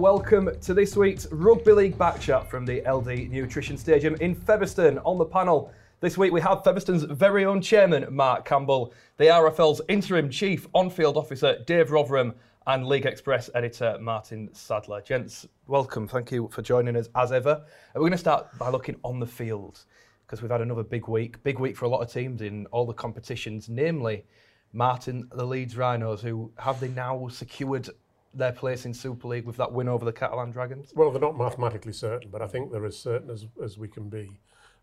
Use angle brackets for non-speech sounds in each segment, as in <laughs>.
Welcome to this week's Rugby League back chat from the LD Nutrition Stadium in Featherstone. On the panel this week we have Featherstone's very own chairman, Mark Campbell, the RFL's interim chief on-field officer, Dave Rotherham, and League Express editor, Martin Sadler. Gents, welcome. Thank you for joining us as ever. We're going to start by looking on the field because we've had another big week. Big week for a lot of teams in all the competitions, namely Martin, the Leeds Rhinos, who have they now secured their place in Super League with that win over the Catalan Dragons? Well, they're not mathematically certain, but I think they're as certain as, as we can be.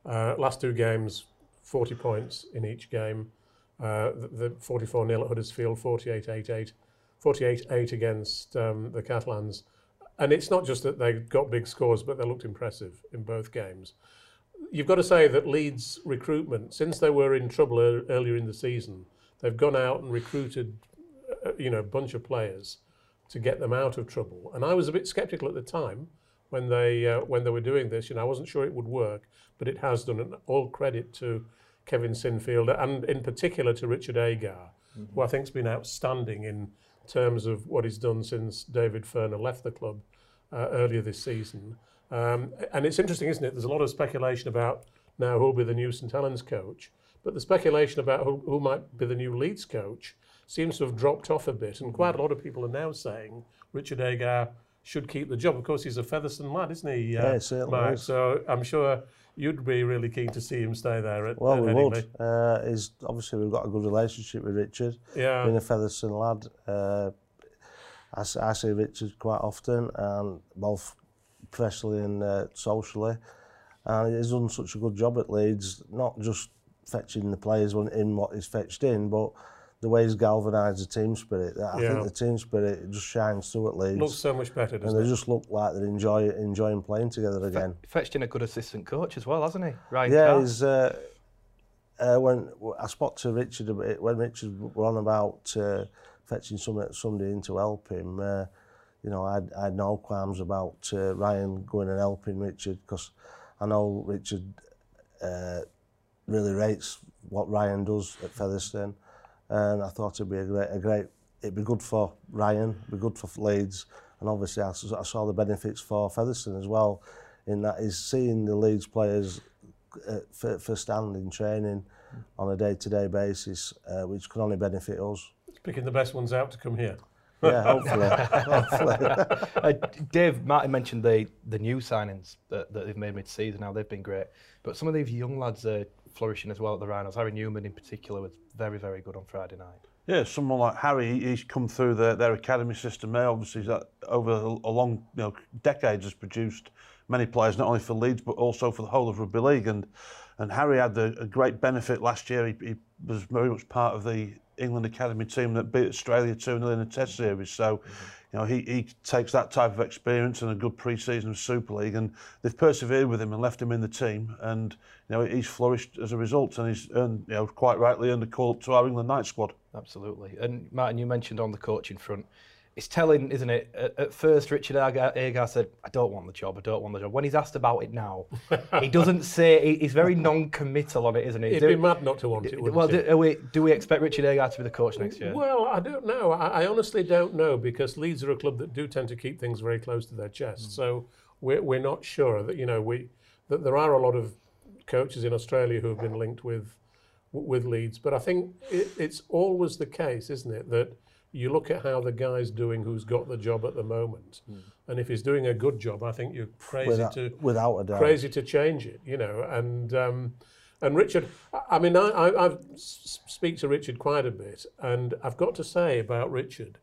Uh, last two games, 40 points in each game. Uh, the, the 44 0 at Huddersfield, 48 8 8, 48 8 against um, the Catalans. And it's not just that they got big scores, but they looked impressive in both games. You've got to say that Leeds recruitment, since they were in trouble er- earlier in the season, they've gone out and recruited, uh, you know, a bunch of players to get them out of trouble. And I was a bit sceptical at the time when they uh, when they were doing this. You know, I wasn't sure it would work, but it has done. And all credit to Kevin Sinfield and in particular to Richard Agar, mm-hmm. who I think has been outstanding in terms of what he's done since David Furner left the club uh, earlier this season. Um, and it's interesting, isn't it? There's a lot of speculation about now who'll be the new St Helens coach, but the speculation about who, who might be the new Leeds coach seems to have dropped off a bit. And quite a lot of people are now saying Richard Agar should keep the job. Of course, he's a Featherstone lad, isn't he? Uh, yeah, certainly. Mark? Is. So I'm sure you'd be really keen to see him stay there. At, well, at we would. Uh, is obviously, we've got a good relationship with Richard. Yeah. Being a Featherstone lad, uh, I, I see Richard quite often, and both professionally and uh, socially. And he's done such a good job at Leeds, not just fetching the players in what he's fetched in, but the way he's galvanised the team spirit. I yeah. think the team spirit just shines through at Leeds. Looks so much better, doesn't and they it? just look like they're enjoy, enjoying playing together again. Fe- fetched in a good assistant coach as well, hasn't he? Ryan Yeah, Carr. he's. Uh, uh, when I spoke to Richard when Richard were on about uh, fetching some, somebody in to help him, uh, you know, I had no qualms about uh, Ryan going and helping Richard because I know Richard uh, really rates what Ryan does at Featherstone and I thought it'd be a great, a great it'd be good for Ryan, it'd be good for Leeds, and obviously I, I saw the benefits for Featherstone as well, in that is seeing the Leeds players uh, for, for standing training on a day-to-day -day basis, uh, which can only benefit us. It's picking the best ones out to come here. Yeah, <laughs> hopefully. hopefully. uh, Dave, Martin mentioned the the new signings that, that they've made mid-season. Now they've been great, but some of these young lads are flourishing as well at the Rhinos. Harry Newman, in particular, was very, very good on Friday night. Yeah, someone like Harry, he's come through their, their academy system there. Obviously, that over a long you know decades has produced many players, not only for Leeds but also for the whole of rugby league. And and Harry had a, a great benefit last year. He, he was very much part of the England Academy team that beat Australia 2-0 in a test mm-hmm. series. So, mm-hmm. you know, he, he takes that type of experience and a good pre-season of Super League and they've persevered with him and left him in the team and, you know, he's flourished as a result and he's earned, you know, quite rightly earned a call to our England night squad. Absolutely. And Martin, you mentioned on the coaching front, it's telling, isn't it? At, at first, Richard Agar, Agar, said, "I don't want the job. I don't want the job." When he's asked about it now, <laughs> he doesn't say. He's very non-committal on it, isn't he? He'd do, be mad not to want it. Well, do we, do we expect Richard Agar to be the coach next year? Well, I don't know. I, I, honestly don't know because Leeds are a club that do tend to keep things very close to their chest. Mm. So we're, we're not sure that you know we that there are a lot of coaches in Australia who have been linked with with Leeds, but I think it, it's always the case, isn't it, that you look at how the guy's doing who's got the job at the moment. Mm. And if he's doing a good job, I think you're crazy without, to without a doubt. crazy to change it, you know. And um, and Richard, I mean, I, I I've speak to Richard quite a bit, and I've got to say about Richard,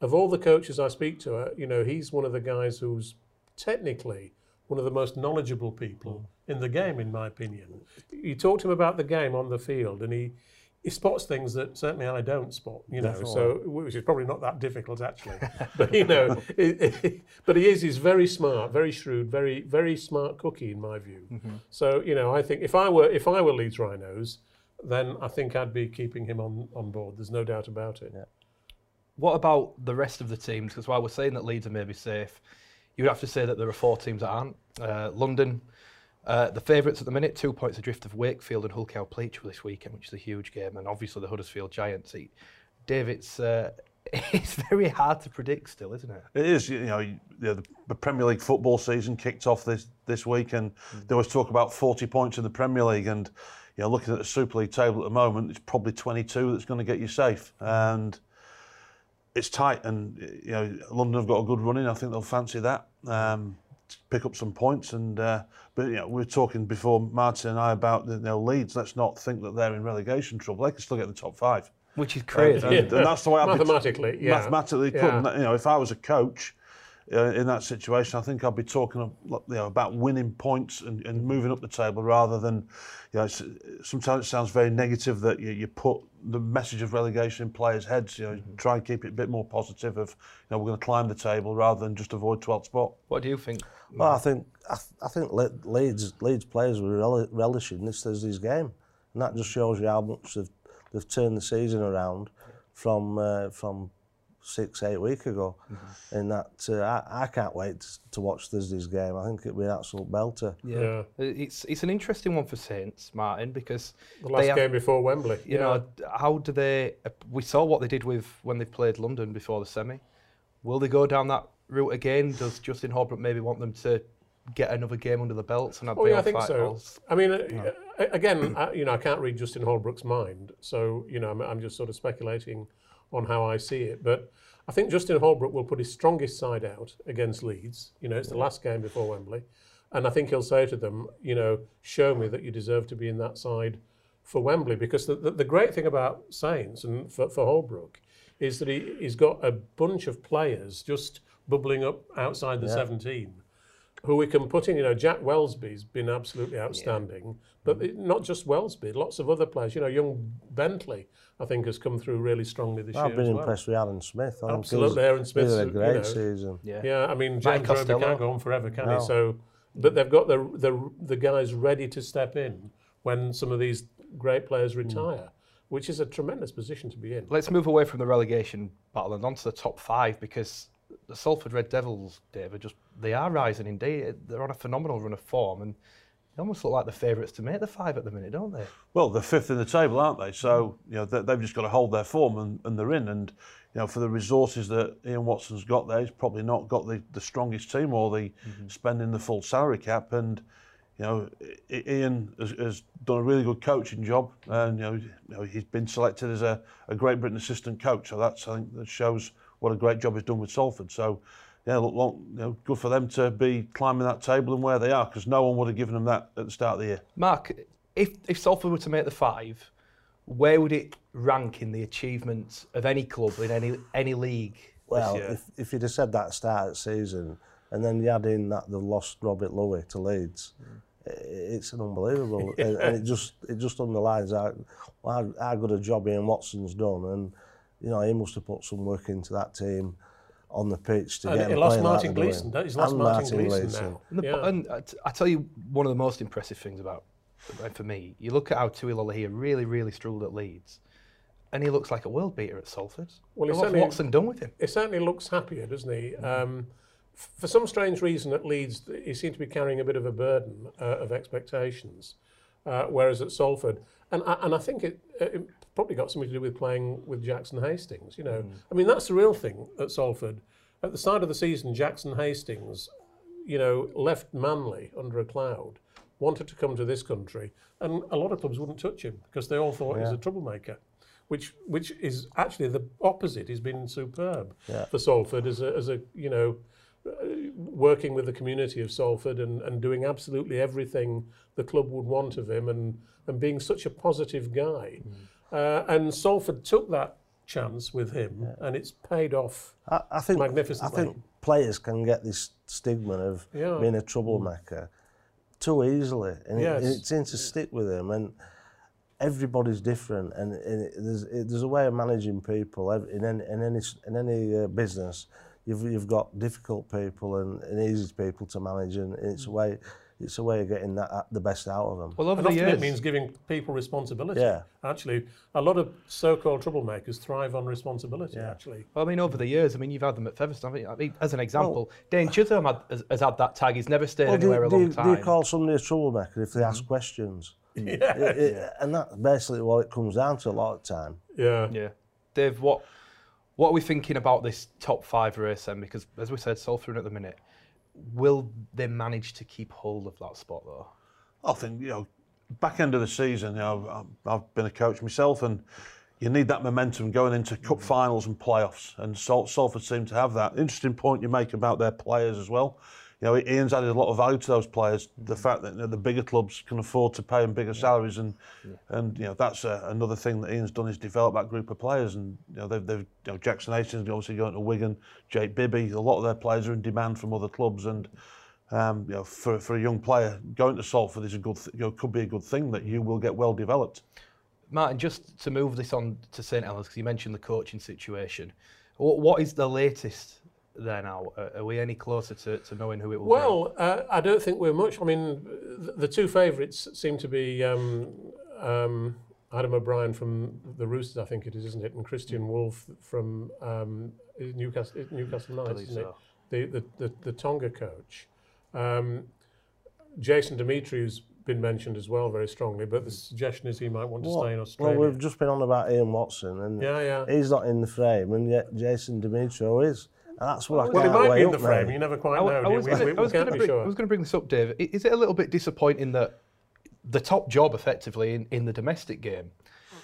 of all the coaches I speak to, uh, you know, he's one of the guys who's technically one of the most knowledgeable people mm. in the game, in my opinion. You talk to him about the game on the field, and he he spots things that certainly I don't spot, you know. So, which is probably not that difficult actually, <laughs> but you know, it, it, but he is. He's very smart, very shrewd, very very smart cookie in my view. Mm-hmm. So, you know, I think if I were if I were Leeds Rhinos, then I think I'd be keeping him on on board. There's no doubt about it. Yeah. What about the rest of the teams? Because while we're saying that Leeds are maybe safe, you would have to say that there are four teams that aren't. Uh, London uh, the favourites at the minute, two points adrift of Wakefield and Hull Pleach for this weekend, which is a huge game, and obviously the Huddersfield Giants. Dave, it's, uh, <laughs> it's very hard to predict still, isn't it? It is, you know, you know, the- Premier League football season kicked off this this week, and there was talk about 40 points in the Premier League, and you know, looking at the Super League table at the moment, it's probably 22 that's going to get you safe, and it's tight, and you know, London have got a good running. I think they'll fancy that, um, to pick up some points, and uh, but you know, we were talking before Martin and I about the you know, Leeds. Let's not think that they're in relegation trouble. They can still get the top five. Which is crazy. And, and that's the way I Mathematically, yeah. Mathematically, Yeah. couldn't. You know, if I was a coach uh, in that situation, I think I'd be talking you know, about winning points and, and moving up the table rather than, you know, sometimes it sounds very negative that you, you put the message of relegation in players' heads. You know, Mm-hmm. try and keep it a bit more positive. Of, you know, we're going to climb the table rather than just avoid 12th spot. What do you think? Well, I think I, th I think Le Leeds Leeds players were rel relishing this Thursday's game, and that just shows you how much they've, they've turned the season around from uh, from six eight week ago. Mm -hmm. In that, uh, I, I can't wait to watch Thursday's game. I think it'll be an absolute belter. Yeah, yeah. it's it's an interesting one for Saints, Martin, because the last have, game before Wembley. You yeah. know, how do they? We saw what they did with when they played London before the semi. Will they go down that route again? Does Justin Holbrook maybe want them to get another game under the belts and have Oh yeah, I think so. balls? I mean, uh, uh, again, I, you know, I can't read Justin Holbrook's mind, so you know, I'm, I'm just sort of speculating on how I see it. But I think Justin Holbrook will put his strongest side out against Leeds. You know, it's the last game before Wembley, and I think he'll say to them, you know, show me that you deserve to be in that side for Wembley. Because the, the, the great thing about Saints and for, for Holbrook is that he, he's got a bunch of players just bubbling up outside the 17 who we can put in. You know, Jack Welsby's been absolutely outstanding, but it, not just Wellsby, lots of other players. You know, young Bentley, I think, has come through really strongly this year. I've been as well. impressed with Aaron Smith. I think Absolutely, he's, Aaron Smith's a- had a you great know, season. Yeah. Yeah, I mean, Mike James Roby can't go on forever, can No. he? So, but they've got the, the the guys ready to step in when some of these great players hmm. retire, which is a tremendous position to be in. Let's move away from the relegation battle and onto the top five because the Salford Red Devils, Dave, are just they are rising indeed. Eh, they're on a phenomenal run of form and they almost look like the favourites to make the five at the minute, don't they? Well, they're fifth in the table, aren't they? So you know they, they've just got to hold their form, and, and they're in. And you know for the resources that Ian Watson's got there, he's probably not got the, the strongest team or the mm-hmm. spending the full salary cap. And you know Ian has, has done a really good coaching job, and you know, you know he's been selected as a, a Great Britain assistant coach. So that's I think that shows what a great job he's done with Salford. So, yeah, look, long, you know, good for them to be climbing that table and where they are because no one would have given them that at the start of the year. Mark, if, if Salford were to make the five, where would it rank in the achievements of any club in any any league? Well, if, if you'd have said that at start of season, and then you add in that they've lost Robert Lowey to Leeds, mm. it's an unbelievable, <laughs> and, and it just it just underlines how, how good a job Ian Watson's done, and you know he must have put some work into that team on the pitch to And get he them lost playing like Martin they're. Gleeson. He's lost And Martin Gleeson now. And, the, Yeah. and I, t- I tell you, one of the most impressive things about for me, you look at how Tui Lolohea really, really struggled at Leeds, and he looks like a world beater at Salford. Well, he And what's certainly- Watson done with him? It certainly looks happier, doesn't he? Um, f- for some strange reason, at Leeds, he seemed to be carrying a bit of a burden uh, of expectations, uh, whereas at Salford, and I, and I think it, it probably got something to do with playing with Jackson Hastings. You know, mm. I mean that's the real thing at Salford. At the start of the season, Jackson Hastings, you know, left Manly under a cloud, wanted to come to this country, and a lot of clubs wouldn't touch him because they all thought he was a troublemaker. Which, which is actually the opposite. He's been superb Yeah. for Salford as a, as a you know, working with the community of Salford and, and doing absolutely everything the club would want of him and, and being such a positive guy. Uh, and Salford took that chance with him and it's paid off. I, I think I think players can get this stigma of Yeah. being a troublemaker too easily, and it, Yes. it seems to stick with them. And everybody's different, and, and it, there's it, there's a way of managing people in any in any in any uh, business. You've you've got difficult people and, and easy people to manage, and it's a way it's a way of getting that uh, the best out of them. Well, over And the often years, it means giving people responsibility. Yeah. Actually, a lot of so-called troublemakers thrive on responsibility, actually. Well, I mean, over the years, I mean, you've had them at Featherstone. haven't you? I mean, as an example, Dane Chisholm had, has, has had that tag. He's never stayed Well, do, anywhere a long you- time. do you call somebody a troublemaker if they ask questions? <laughs> Yeah. It- it- and that's basically what it comes down to a lot of time. Yeah. yeah, Dave, what What are we thinking about this top five race then? Because as we said, Salford at the minute. Will they manage to keep hold of that spot though? I think you know, back end of the season, you know, I've, been a coach myself, and you need that momentum going into cup mm. finals and playoffs. And Sal- Salford seem to have that. Interesting point you make about their players as well. You know, Ian's added a lot of value to those players. The fact that you know, the bigger clubs can afford to pay them bigger salaries, and and you know that's a, another thing that Ian's done is develop that group of players. And you know they've, they've you know, Jackson Hastings obviously going to Wigan, Jake Bibby. A lot of their players are in demand from other clubs, and um, you know for, for a young player going to Salford is a good th- you know could be a good thing that you will get well developed. Martin, just to move this on to St Helens, because you mentioned the coaching situation. What, what is the latest there now? Are, are we any closer to, to knowing who it will be? Well, uh, I don't think we're much. I mean, the, the two favourites seem to be um, um, Adam O'Brien from the Roosters, I think it is, isn't it, and Kristian Woolf from um, Newcastle, Newcastle Knights, isn't so. it? The, the, the, the Tonga coach. Um, Jason Demetriou, who's been mentioned as well very strongly, but the suggestion is he might want to Well- stay in Australia. Well, we've just been on about Ian Watson, and yeah, yeah. he's not in the frame, and yet Jason Demetriou is. And that's what I Well, he can't might be in the up, frame. mate. You never quite I, know. wa- I was we, gonna- we, I was gonna be bring- sure. I was going to bring this up, Dave. Is it a little bit disappointing that the top job, effectively, in, in the domestic game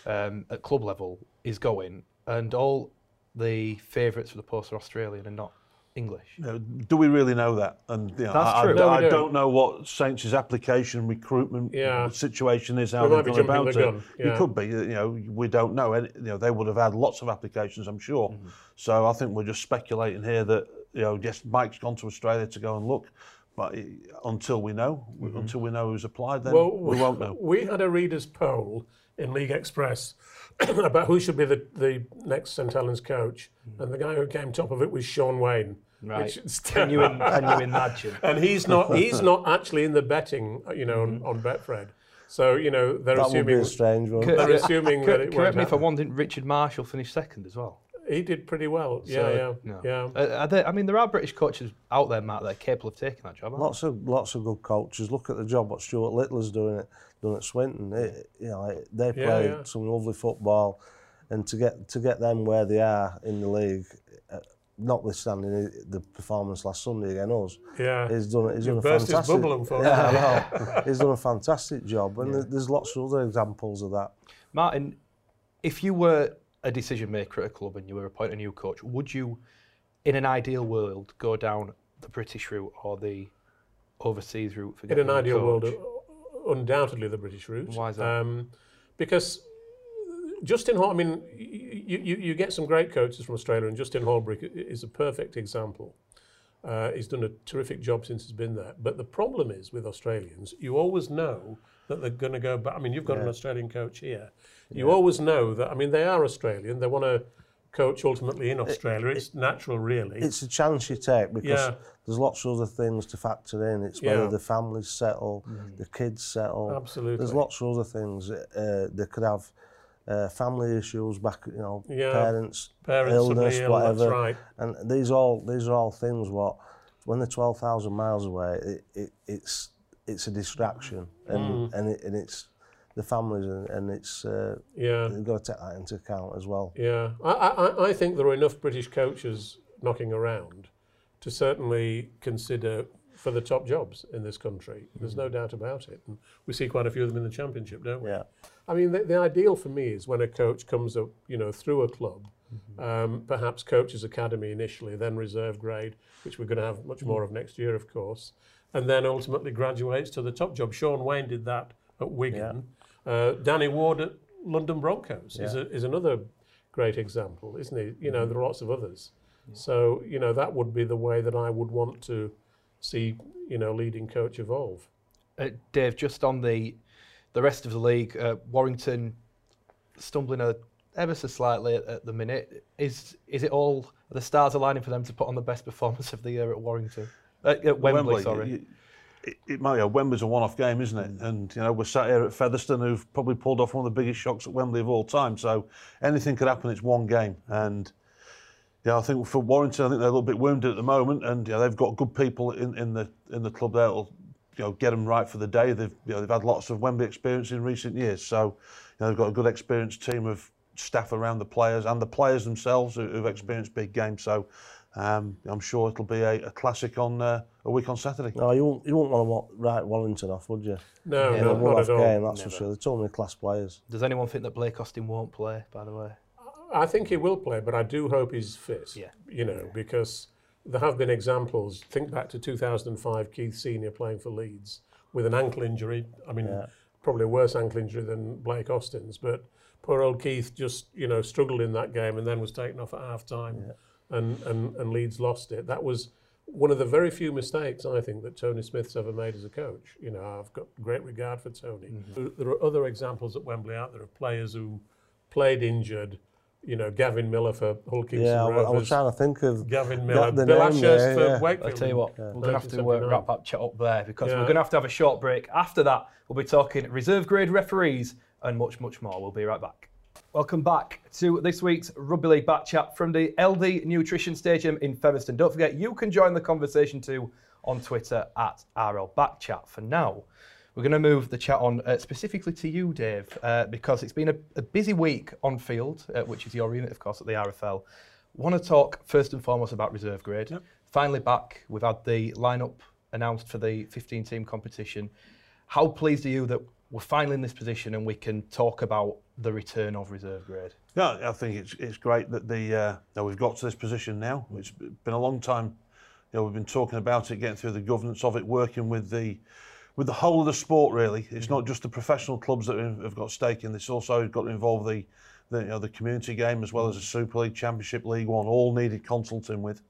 um, at club level is going, and all the favourites for the post are Australian and not English? You know, do we really know that? And you know, That's I, true. I, No, I don't. don't know what Saints' application recruitment Yeah. situation is. How We might they've be gone jumping about the it. gun, It could be. You know, we don't know. Any- You know, they would have had lots of applications, I'm sure. Mm-hmm. So I think we're just speculating here that you know, yes, Mike's gone to Australia to go and look, but until we know, until we know who's applied, then Well, we won't know. We had a readers' poll in League Express <coughs> about who should be the, the next St Helens coach, and the guy who came top of it was Shaun Wane. Right. Which, <laughs> can, you, can you imagine? <laughs> and he's not he's not actually in the betting, you know, on, mm. on Betfred. So you know they're that assuming strange one. They're assuming that it correct me if I want. Didn't Richard Marshall finish second as well? He did pretty well. So, yeah, yeah, no. yeah. Uh, there, I mean, there are British coaches out there, Matt, that are capable of taking that job. Lots of lots of good coaches. Look at the job what Stuart Littler's doing it done at Swinton. It, you know, they play yeah, yeah. some lovely football, and to get to get them where they are in the league notwithstanding the performance last Sunday against us, yeah. he's done, he's done a fantastic... <laughs> yeah, no, he's done a fantastic job, and yeah. there's lots of other examples of that. Martin, if you were a decision maker at a club and you were appointing a new coach, would you, in an ideal world, go down the British route or the overseas route for In an ideal coach? world, undoubtedly the British route. Why is that? Um, because Justin Hall, I mean, you, you, you get some great coaches from Australia, and Justin Holbrook is a perfect example. Uh, he's done a terrific job since he's been there. But the problem is with Australians, you always know that they're going to go back. I mean, you've got an Australian coach here. You always know that, I mean, they are Australian. They want to coach ultimately in Australia. It's natural, really. It's a chance you take because Yeah. there's lots of other things to factor in. It's Yeah. Mm. whether the families settle, the kids settle. Absolutely. There's lots of other things. Uh, they could have uh, family issues back, you know, Yeah. parents, Parents illness, ill, that's whatever. right. And these all these are all things what when they're twelve thousand miles away, it, it, it's it's a distraction, and Mm. and, it, and it's the families and, and it's uh, Yeah. you've got to take that into account as well. Yeah, I, I, I think there are enough British coaches knocking around to certainly consider for the top jobs in this country. There's no doubt about it. And we see quite a few of them in the championship, don't we? Yeah. I mean, the, the ideal for me is when a coach comes up, you know, through a club, um, perhaps coaches academy initially, then reserve grade, which we're going to have much more of next year, of course, and then ultimately graduates to the top job. Shaun Wane did that at Wigan. Uh, Danny Ward at London Broncos is, a, is another great example, isn't he? You know, there are lots of others. So, you know, that would be the way that I would want to see, you know, leading coach evolve. Uh, Dave, just on the the rest of the league, uh, Warrington stumbling a, ever so slightly at, at the minute. Is is it all the stars aligning for them to put on the best performance of the year at Warrington? Uh, at Wembley, sorry. It, it, it might, you know, Wembley's a one-off game, isn't it? And you know, we're sat here at Featherstone, who've probably pulled off one of the biggest shocks at Wembley of all time. So anything could happen. It's one game, and yeah, I think for Warrington, I think they're a little bit wounded at the moment, and yeah, they've got good people in, in the in the club there that'll you know get them right for the day. They've you know they've had lots of Wembley experience in recent years, so you know, they've got a good experienced team of staff around the players and the players themselves who, who've experienced big games. So um, I'm sure it'll be a, a classic on uh, a week on Saturday. No, you won't, you wouldn't want to write Warrington off, would you? No, Yeah, no, not off at all. game, that's for sure. They're totally class players. Does anyone think that Blake Austin won't play, by the way? I think he will play, but I do hope he's fit. Yeah. You know, because there have been examples. Think back to 2005, Keith Senior playing for Leeds with an ankle injury. I mean, probably a worse ankle injury than Blake Austin's, but poor old Keith just you know struggled in that game and then was taken off at half time, and, and and Leeds lost it. That was one of the very few mistakes I think that Tony Smith's ever made as a coach. You know, I've got great regard for Tony. There- There are other examples at Wembley out there of players who played injured. You know, Gavin Miller for Hull Kingston Yeah, I, wa- I was trying to think of Gavin Miller, the Bill name Ashurst there, for yeah. Wakefield. I'll tell you what, we're going to have to uh, 1979. wrap up chat up there because Yeah. we're going to have to have a short break. After that, we'll be talking reserve grade referees and much, much more. We'll be right back. Welcome back to this week's Rugby League Back Chat from the LD Nutrition Stadium in Featherstone. Don't forget, you can join the conversation too on Twitter at RL Back Chat. For now, we're going to move the chat on uh, specifically to you, Dave, uh, because it's been a, a busy week on field, uh, which is your unit, of course, at the RFL. Want to talk first and foremost about reserve grade. Finally back, we've had the lineup announced for the 15-team competition. How pleased are you that we're finally in this position and we can talk about the return of reserve grade? Yeah, I think it's it's great that the uh, that we've got to this position now. It's been a long time. You know, we've been talking about it, getting through the governance of it, working with the with the whole of the sport. Really, it's mm. not just the professional clubs that have got stake in this. Also, got to involve the the, you know, the community game as well as the mm. Super League, Championship, League One, all needed consulting with.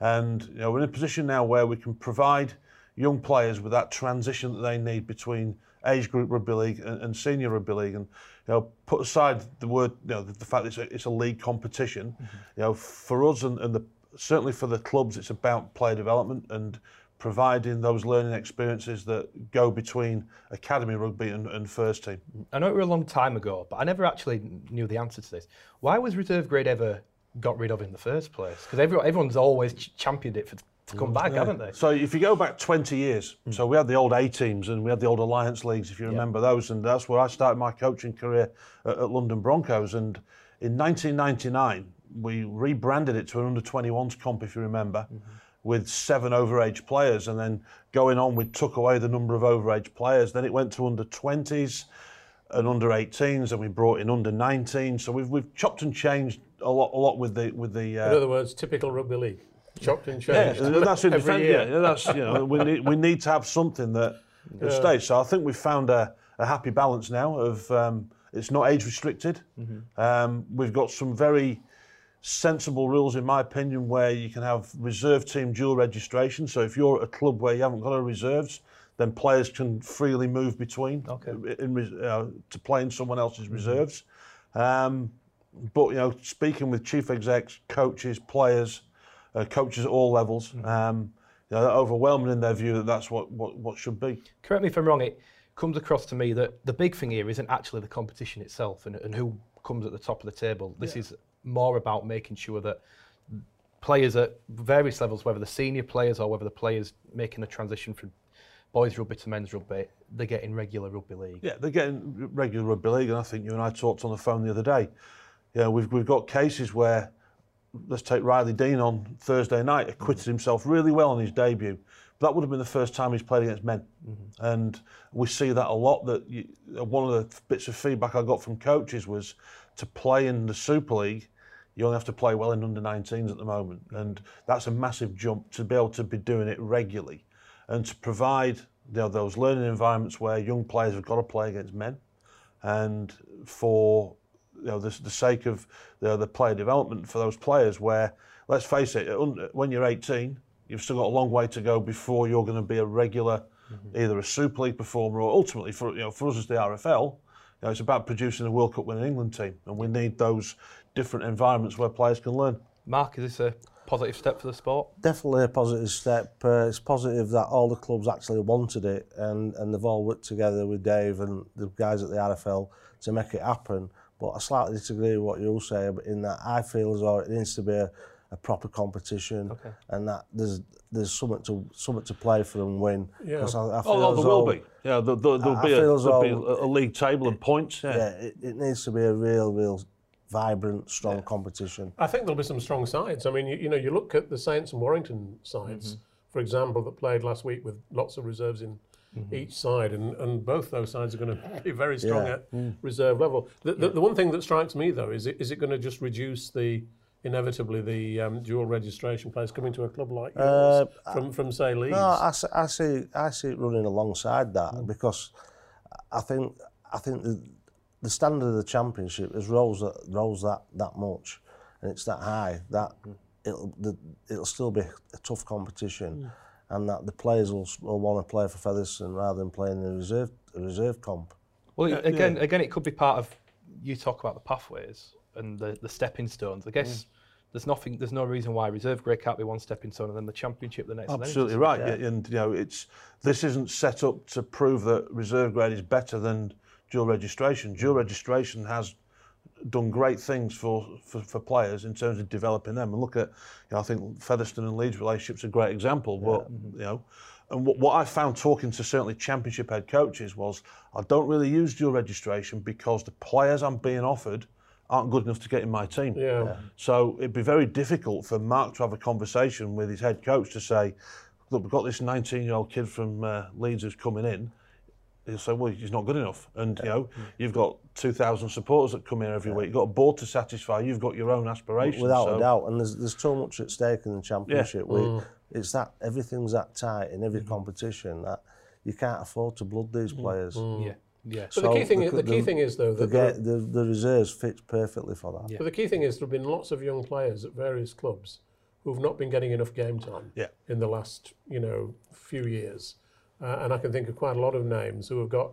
And you know, we're in a position now where we can provide young players with that transition that they need between age group rugby league and, and senior rugby league. And you know, put aside the word, you know, the, the fact it's a, it's a league competition. Mm-hmm. You know, for us and, and the certainly for the clubs, it's about player development and providing those learning experiences that go between academy rugby and, and first team. I know it was a long time ago, but I never actually knew the answer to this. Why was reserve grade ever got rid of in the first place? Because everyone, everyone's always ch- championed it for, to come back, haven't they? So if you go back 20 years, hmm. so we had the old A teams and we had the old Alliance leagues, if you remember those, and that's where I started my coaching career at, at London Broncos. And in 1999, we rebranded it to an under 21s comp, if you remember, mm-hmm. With seven overage players. And then going on, we took away the number of overage players. Then it went to under 20s and under 18s, and we brought in under 19. So we've, we've chopped and changed a lot, a lot with the with the. Uh, In other words, typical rugby league. Chopped and changed. and that's in year. Yeah, that's you know we need we need to have something that, that stays. So I think we've found a, a happy balance now of um, it's not age restricted. Um, we've got some very sensible rules, in my opinion, where you can have reserve team dual registration. So if you're at a club where you haven't got a reserves, then players can freely move between Okay. in, uh, to play in someone else's reserves. Um, but you know, speaking with chief execs, coaches, players, uh, coaches at all levels, um, you know, they're overwhelming in their view that that's what, what, what should be. Correct me if I'm wrong, it comes across to me that the big thing here isn't actually the competition itself and, and who comes at the top of the table. This is more about making sure that players at various levels, whether the senior players or whether the players making the transition from boys rugby to men's rugby, they're getting regular rugby league. Yeah, they're getting regular rugby league, and I think you and I talked on the phone the other day. Yeah, we've we've got cases where, let's take Riley Dean on Thursday night, acquitted mm-hmm. himself really well on his debut. But that would have been the first time he's played against men, mm-hmm. and we see that a lot. That you, one of the bits of feedback I got from coaches was to play in the Super League. You only have to play well in under 19s at the moment, and that's a massive jump to be able to be doing it regularly, and to provide you know, those learning environments where young players have got to play against men, and for you know the, the sake of the, the player development for those players, where let's face it, when you're 18, you've still got a long way to go before you're going to be a regular, mm-hmm. either a Super League performer or ultimately for you know for us as the RFL, You know, it's about producing a World Cup winning England team, and we need those different environments where players can learn. Mark, is this a positive step for the sport? Definitely a positive step. Uh, it's positive that all the clubs actually wanted it, and, and they've all worked together with Dave and the guys at the RFL to make it happen. But I slightly disagree with what you say in that I feel as though it needs to be a a proper competition Okay. and that there's there's something to something to play for and win. Yeah. 'Cause I, I oh, feel Oh, there will though- be. Yeah, there, there, there'll I be, a, there'll be a, league table and points. Yeah. Yeah, it, it needs to be a real, real vibrant, strong competition. I think there'll be some strong sides. I mean, you, you know, you look at the Saints and Warrington sides, mm-hmm. for example, that played last week with lots of reserves in mm-hmm. each side, and, and both those sides are going <laughs> to be very strong Yeah. at mm. reserve level. The, the, the one thing that strikes me, though, is it, is it going to just reduce the inevitably the um, dual registration players coming to a club like uh, yours uh, from, from, say, Leeds? No, I, I, see, I see it running alongside that mm. because I think, I think the, the standard of the championship is rose that, rose that, that much and it's that high that hmm. it'll, the, it'll still be a tough competition. Mm. and that the players will, will want to play for Featherstone rather than playing the reserve the reserve comp. Well, again, yeah. again, it could be part of you talk about the pathways. And the, the stepping stones. I guess there's nothing. There's no reason why reserve grade can't be one stepping stone and then the championship the next. and Absolutely just- right. Yeah, And you know, it's this isn't set up to prove that reserve grade is better than dual registration. Dual registration has done great things for, for, for players in terms of developing them. And look at, you know, I think Featherstone and Leeds relationship's a great example. But mm-hmm. you know, and what, what I found talking to certainly championship head coaches was I don't really use dual registration because the players I'm being offered aren't good enough to get in my team. Yeah. yeah. So it'd be very difficult for Mark to have a conversation with his head coach to say, look, we've got this 19-year-old kid from uh, Leeds who's coming in. He'll say, well, he's not good enough. And, yeah. you know, you've got 2,000 supporters that come here every yeah. week. You've got a board to satisfy. You've got your own aspirations. Without so. a doubt. And there's, there's so much at stake in the championship. Yeah. We, mm. It's that everything's that tight in every mm. competition that you can't afford to blood these mm. players. Mm. Yeah. Yeah. But the key thing, the- is, the key the- thing is though The, that there- ga- the, the reserves fits perfectly for that. But the key thing is there have been lots of young players at various clubs who've not been getting enough game time Yeah. in the last, you know, few years. Uh, and I can think of quite a lot of names who have got,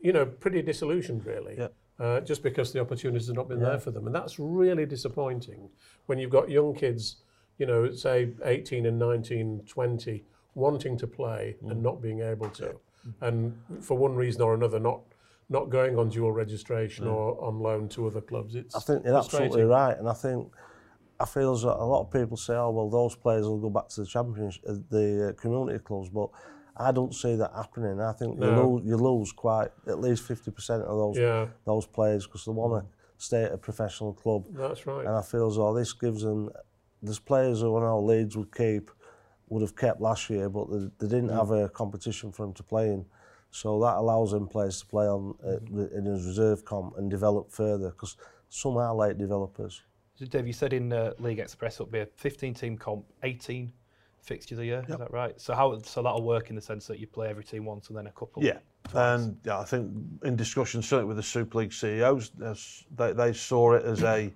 you know, pretty disillusioned really. Yeah. Uh, just because the opportunities have not been there for them. And that's really disappointing when you've got young kids, you know, say 18 and 19, 20, wanting to play Mm. and not being able to. and for one reason or another not not going on dual registration yeah. or on loan to other clubs. It's I think you're absolutely right, and I think I feel that a lot of people say, oh well, those players will go back to the champions, uh, the uh, community clubs, but I don't see that happening. I think no. you, lose, you lose quite at least 50% of those yeah. those players because they want to mm. stay at a professional club. That's right. And I feel as though this gives them, there's players who I know Leeds would keep, would have kept last year, but they, they didn't have a competition for him to play in. So that allows him players to play on uh, in his reserve comp and develop further because some are late developers. So Dave, you said in uh, League Express it'll be a 15-team comp, 18 fixtures a year. Is that right? So how? So that'll work in the sense that you play every team once and then a couple. Yeah, and yeah, I think in discussion certainly with the Super League CEOs, they, they saw it as a, you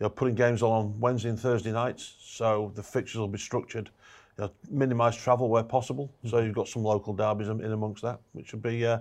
know, putting games on Wednesday and Thursday nights, so the fixtures will be structured, you know, minimise travel where possible. So you've got some local derbies in in amongst that, which would be, uh,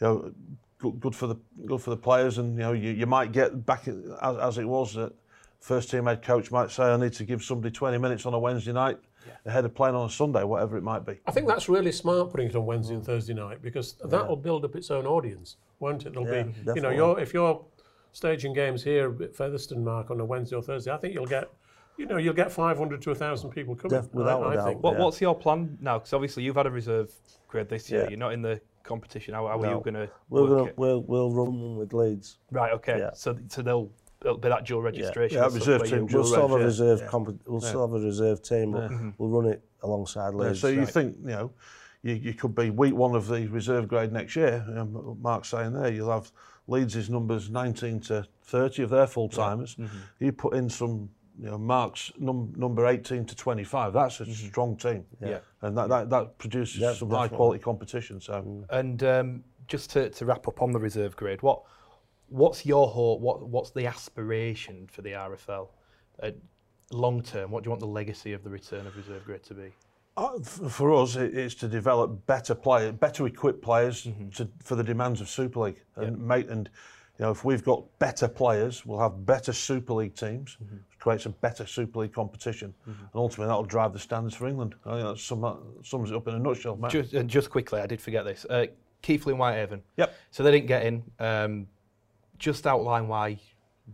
you know, good, good for the good for the players, and you know, you, you might get back as, as it was that first team head coach might say, I need to give somebody 20 minutes on a Wednesday night ahead of playing on a Sunday, whatever it might be. I think that's really smart putting it on Wednesday and Thursday night because that will build up its own audience, won't it? There'll Yeah, be, you know, you're, if you're staging games here at Featherstone, Mark, on a Wednesday or Thursday, I think you'll get, you know, you'll get 500 to 1,000 people coming. Def- without I, I doubt, think. What, yeah. What's your plan now? Because obviously you've had a reserve grade this year. Yeah. You're not in the competition. How, how no. are you going to We're gonna. We'll, we'll run with Leeds. Right, okay. Yeah. So, so they'll it'll be that dual registration. Yeah, yeah reserve team. You, dual we'll still have a reserve. Yeah. Comp- we'll yeah. still have a reserve team. But yeah. We'll run it alongside Leeds. Yeah, so you think you know, you, you could be week one of the reserve grade next year. Um, Mark's saying there, you'll have Leeds' numbers 19 to 30 of their full timers. Yeah. Mm-hmm. You put in some you know, Mark's num number 18 to 25, that's a mm-hmm. strong team. Yeah. And that, that, that produces yeah, some definitely. high quality competition. So. Mm. And um, just to, to wrap up on the reserve grade, what what's your hope, what, what's the aspiration for the RFL? Uh, long term, what do you want the legacy of the return of reserve grade to be? Uh, for us, it's to develop better player, better equipped players mm -hmm. to, for the demands of Super League and yep. make and you know if we've got better players, we'll have better Super League teams, which creates a better Super League competition, and ultimately that'll drive the standards for England. I think that sum, sums it up in a nutshell, Matt. Just, and just quickly, I did forget this. Uh, Keighley and Whitehaven. Yep. So they didn't get in. Um, just outline why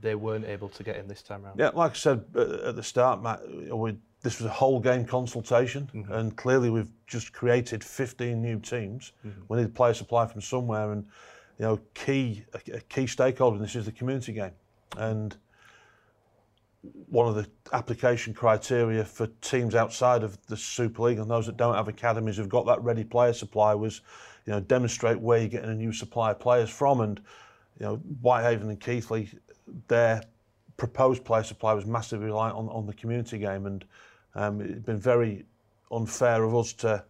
they weren't able to get in this time round. Yeah, like I said uh, at the start, Matt, we, this was a whole game consultation, and clearly we've just created 15 new teams. We need player supply from somewhere, and you know, key a, a key stakeholder in this is the community game, and one of the application criteria for teams outside of the Super League and those that don't have academies who've got that ready player supply was, you know, demonstrate where you're getting a new supply of players from. And, you know, Whitehaven and Keighley, their proposed player supply was massively reliant on, on the community game. And um, it's been very unfair of us to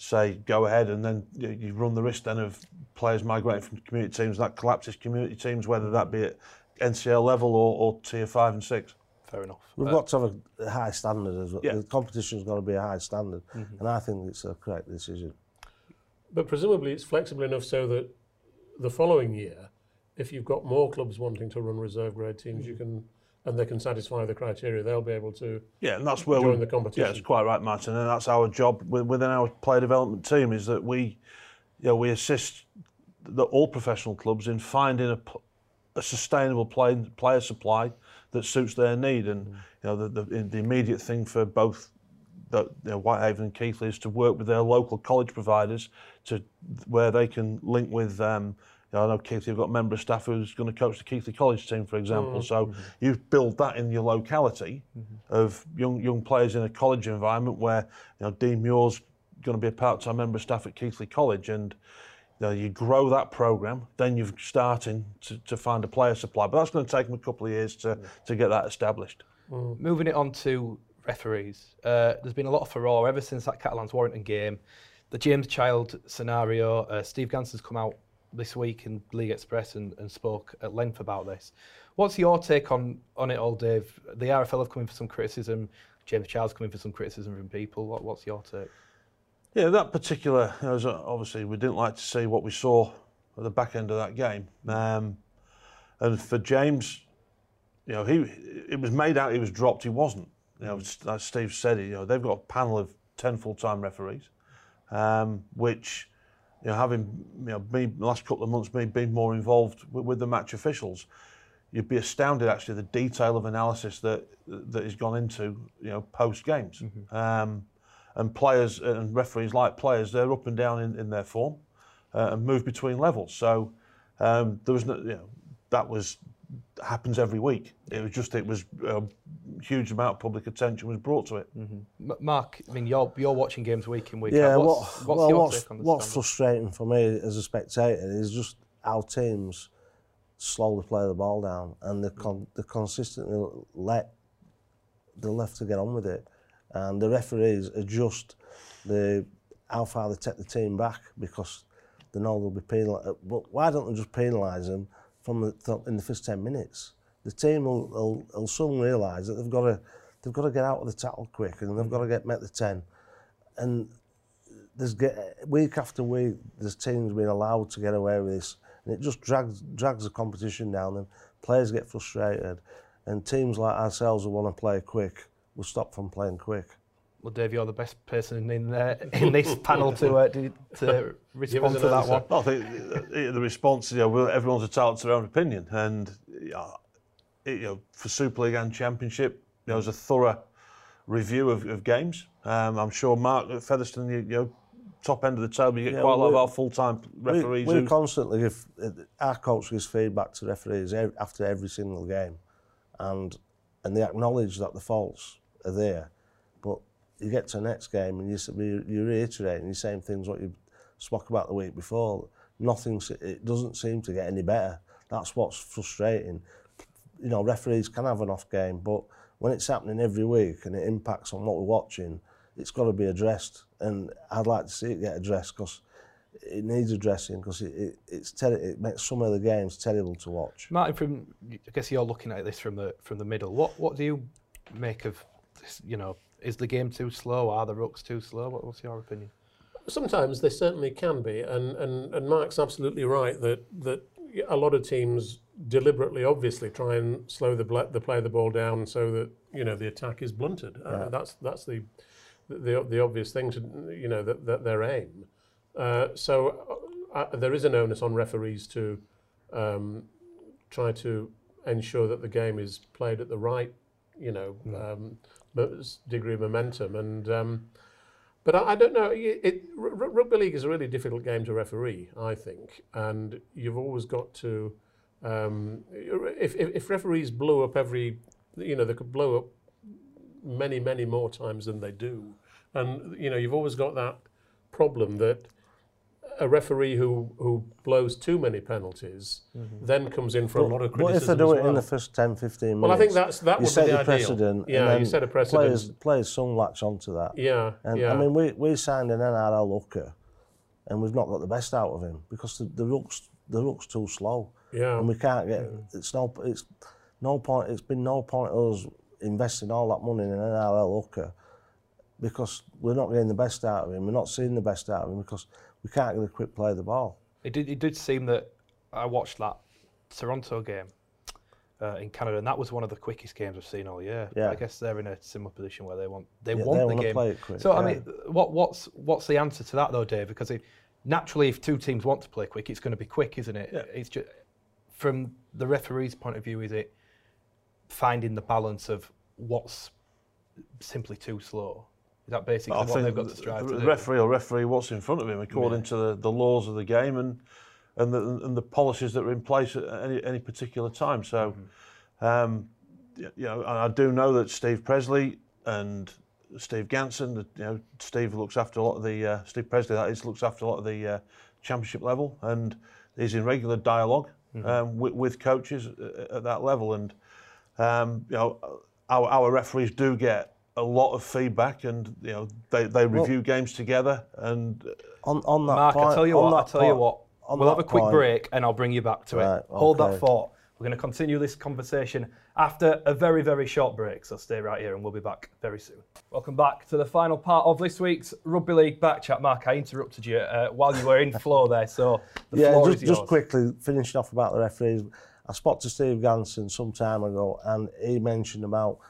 say go ahead and then you, you run the risk then of players migrating from community teams that collapses community teams whether that be at NCL level or, or tier five and six. Fair enough. We've Uh, got to have a high standard as well. Yeah. The competition's got to be a high standard, and I think it's a correct decision. But presumably it's flexible enough so that the following year, if you've got more clubs wanting to run reserve grade teams, you can, and they can satisfy the criteria, they'll be able to Yeah, and that's where join we the competition. Yeah, it's quite right, Martin, and that's our job within our player development team is that we, you know, we assist the, all professional clubs in finding a, a sustainable play, player supply that suits their need, and you know, the, the, the immediate thing for both the, you know, Whitehaven and Keighley is to work with their local college providers to where they can link with. Um, you know, I know Keighley have got a member of staff who's going to coach the Keighley College team, for example. So you build that in your locality of young young players in a college environment where you know Dean Muir's going to be a part-time member of staff at Keighley College, and you, know, you grow that program. Then you're starting to, to find a player supply, but that's going to take them a couple of years to, to get that established. Moving it on to referees, uh, there's been a lot of furore ever since that Catalans Warrington game. The James Child scenario, uh, Steve Ganson's come out this week in League Express and, and spoke at length about this. What's your take on, on it all, Dave? The RFL have come in for some criticism. James Child's come in for some criticism from people. What, what's your take? Yeah, that particular, you know, as, uh, obviously we didn't like to see what we saw at the back end of that game. Um, and for James, you know, he it was made out he was dropped. He wasn't. You know, as Steve said, you know, they've got a panel of ten full-time referees, um, which, you know, having you know, the last couple of months, me being more involved with, with the match officials, you'd be astounded actually the detail of analysis that that has gone into you know post games. Um, and players and referees like players, they're up and down in, in their form uh, and move between levels. So um, there was no, you know, that was happens every week. It was just, it was a huge amount of public attention was brought to it. Mm -hmm. Mark, I mean, you're, you're watching games week in, week yeah, out. What's, what, what's well, what's, what's frustrating for me as a spectator is just our teams slowly play the ball down and they con they consistently let, the left to get on with it. And the referees adjust the, how far they take the team back because they know they'll be penalised. But why don't they just penalise them from the th in the first 10 minutes. The team will, will, will soon realise that they've got to they've got to get out of the tackle quick and they've got to get met the 10. And there's get, week after week, there's teams being allowed to get away with this. And it just drags, drags the competition down and players get frustrated. And teams like ourselves who want to play quick will stop from playing quick well, Dave, you're the best person in, uh, in this panel to, uh, to, <laughs> to respond to that answer. one. Well, I think the, the response you know, everyone's entitled to their own opinion. And, you know, it, you know, for Super League and Championship, there was a thorough review of, of games. Um, I'm sure Mark Featherstone, you, you know, top end of the table, you get yeah, quite a lot of our full-time referees. We, we're constantly, if, our coach gives feedback to referees after every single game. And, and they acknowledge that the faults are there you get to the next game and you, you're reiterating the same things what you spoke about the week before. Nothing, it doesn't seem to get any better. That's what's frustrating. You know, referees can have an off game, but when it's happening every week and it impacts on what we're watching, it's got to be addressed. And I'd like to see it get addressed because it needs addressing because it, it, it's ter- it makes some of the games terrible to watch. Martin, from I guess you're looking at this from the from the middle. What what do you make of this, you know is the game too slow? Are the rucks too slow? What, what's your opinion? Sometimes they certainly can be, and, and, and Mark's absolutely right that that a lot of teams deliberately, obviously, try and slow the bl- the play of the ball down so that you know the attack is blunted. Uh, that's that's the, the the obvious thing to you know that, that their aim. Uh, so uh, uh, there is an onus on referees to um, try to ensure that the game is played at the right you know um, mo- degree of momentum and. Um, but I, I don't know. It, it, rugby league is a really difficult game to referee, I think, and you've always got to. Um, if, if, if referees blew up every you know, they could blow up many, many more times than they do. And, you know, you've always got that problem that a referee who, who blows too many penalties mm-hmm. then comes in for a lot of criticism. What if they do it well. in the first 10, 15 minutes? Well, I think that's that you would set be the precedent. Yeah, you set a precedent. Players, players soon latch onto that. yeah, And yeah. I mean, we, we signed an NRL hooker, and we've not got the best out of him because the, the rook's the rook's too slow, yeah. and we can't get. It's no it's no point. It's been no point of us investing all that money in an NRL hooker because we're not getting the best out of him. We're not seeing the best out of him because we can't really quick play the ball. It did, it did seem that I watched that Toronto game uh, in Canada, and that was one of the quickest games I've seen all year. Yeah. I guess they're in a similar position where they want they Yeah, want they the game. play it quick, so I mean, what what's what's the answer to that though, Dave? Because it, naturally, if two teams want to play quick, it's going to be quick, isn't it? Yeah. It's just from the referee's point of view, is it finding the balance of what's simply too slow? Is that basically I what they've got to strive the to do? referee will referee what's in front of him according to the, the laws of the game and and the, and the policies that are in place at any, any particular time. So, um, you know, I do know that Steve Presley and Steve Ganson, the, you know, Steve looks after a lot of the uh, Steve Presley that is looks after a lot of the uh, championship level and is in regular dialog um, with, with coaches at, at that level and um, you know our, our referees do get a lot of feedback and you know they, they review games together and On on that Mark, point, I tell you what, I that tell you what. We'll have a quick point- break and I'll bring you back to Right, it. Hold that thought. We're going to continue this conversation after a very, very short break. So stay right here and we'll be back very soon. Welcome back to the final part of this week's Rugby League back chat. Mark, I interrupted you uh, while you were in <laughs> flow there. So the yeah, floor just, is yours. just quickly finishing off about the referees. I spoke to Steve Ganson some time ago, and he mentioned about